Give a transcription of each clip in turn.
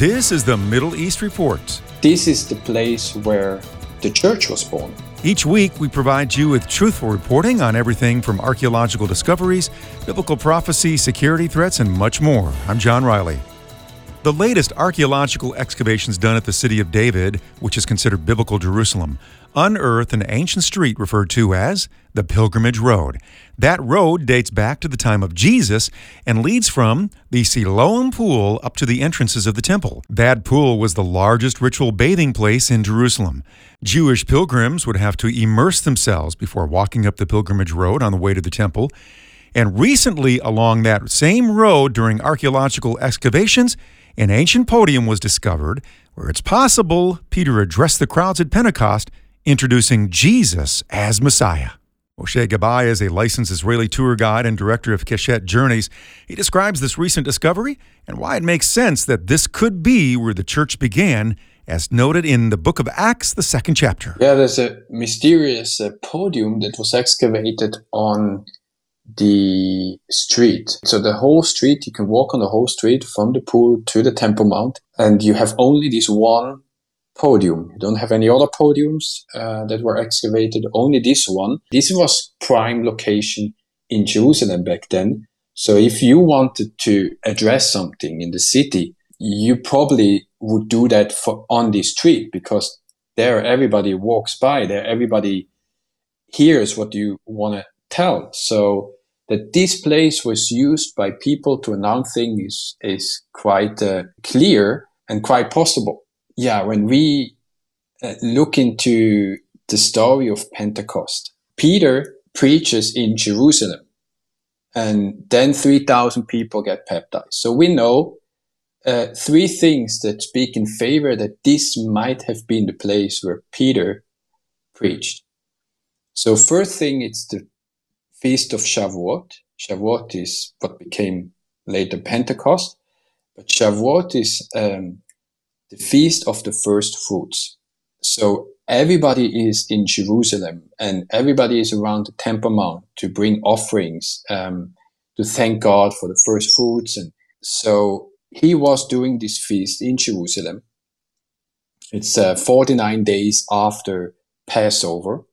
This is the Middle East Report. This is the place where the church was born. Each week, we provide you with truthful reporting on everything from archaeological discoveries, biblical prophecy, security threats, and much more. I'm John Riley. The latest archaeological excavations done at the city of David, which is considered biblical Jerusalem, unearthed an ancient street referred to as the Pilgrimage Road. That road dates back to the time of Jesus and leads from the Siloam Pool up to the entrances of the temple. That pool was the largest ritual bathing place in Jerusalem. Jewish pilgrims would have to immerse themselves before walking up the Pilgrimage Road on the way to the temple. And recently, along that same road during archaeological excavations, an ancient podium was discovered where it's possible Peter addressed the crowds at Pentecost, introducing Jesus as Messiah. Moshe Gabay is a licensed Israeli tour guide and director of Keshet Journeys. He describes this recent discovery and why it makes sense that this could be where the church began, as noted in the book of Acts, the second chapter. Yeah, there's a mysterious uh, podium that was excavated on the street. So the whole street, you can walk on the whole street from the pool to the Temple Mount, and you have only this one podium. You don't have any other podiums uh, that were excavated, only this one. This was prime location in Jerusalem back then. So if you wanted to address something in the city, you probably would do that for on this street because there everybody walks by, there everybody hears what you want to tell. So that this place was used by people to announce things is, is quite uh, clear and quite possible. Yeah, when we uh, look into the story of Pentecost, Peter preaches in Jerusalem and then 3,000 people get baptized. So we know uh, three things that speak in favor that this might have been the place where Peter preached. So first thing, it's the feast of Shavuot. Shavuot is what became later Pentecost, but Shavuot is um, the feast of the first fruits. So everybody is in Jerusalem and everybody is around the Temple Mount to bring offerings, um, to thank God for the first fruits. And so he was doing this feast in Jerusalem. It's uh, 49 days after Passover.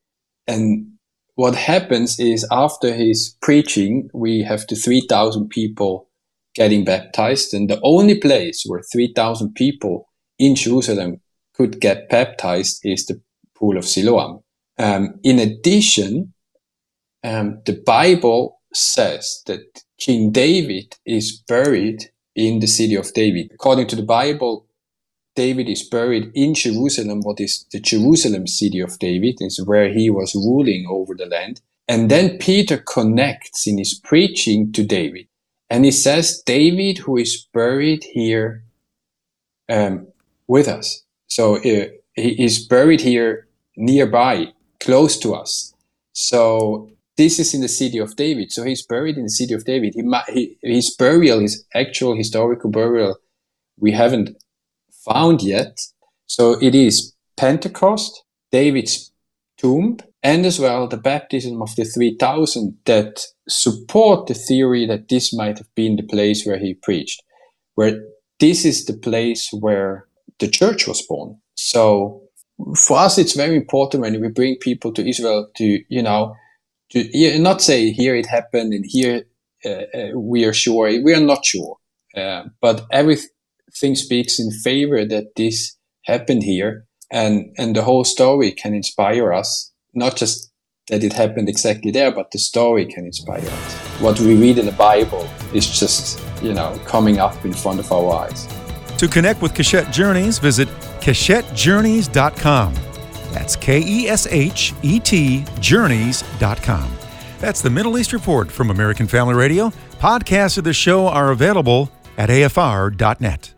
And what happens is after his preaching, we have the 3,000 people getting baptized. And the only place where 3,000 people in Jerusalem could get baptized is the pool of Siloam. Um, in addition, um, the Bible says that King David is buried in the city of David. According to the Bible, David is buried in Jerusalem, what is the Jerusalem city of David, is where he was ruling over the land. And then Peter connects in his preaching to David. And he says, David, who is buried here um, with us. So uh, he is buried here nearby, close to us. So this is in the city of David. So he's buried in the city of David. He, his burial, his actual historical burial, we haven't found yet. So it is Pentecost, David's tomb, and as well the baptism of the 3000 that support the theory that this might have been the place where he preached, where this is the place where the church was born. So for us, it's very important when we bring people to Israel to, you know, to not say here it happened and here uh, uh, we are sure. We are not sure. Uh, but every thing speaks in favor that this happened here. And and the whole story can inspire us not just that it happened exactly there but the story can inspire us. What we read in the bible is just you know coming up in front of our eyes. To connect with Keshet Journeys visit keshetjourneys.com that's k-e-s-h-e-t journeys.com that's the middle east report from american family radio. Podcasts of the show are available at afr.net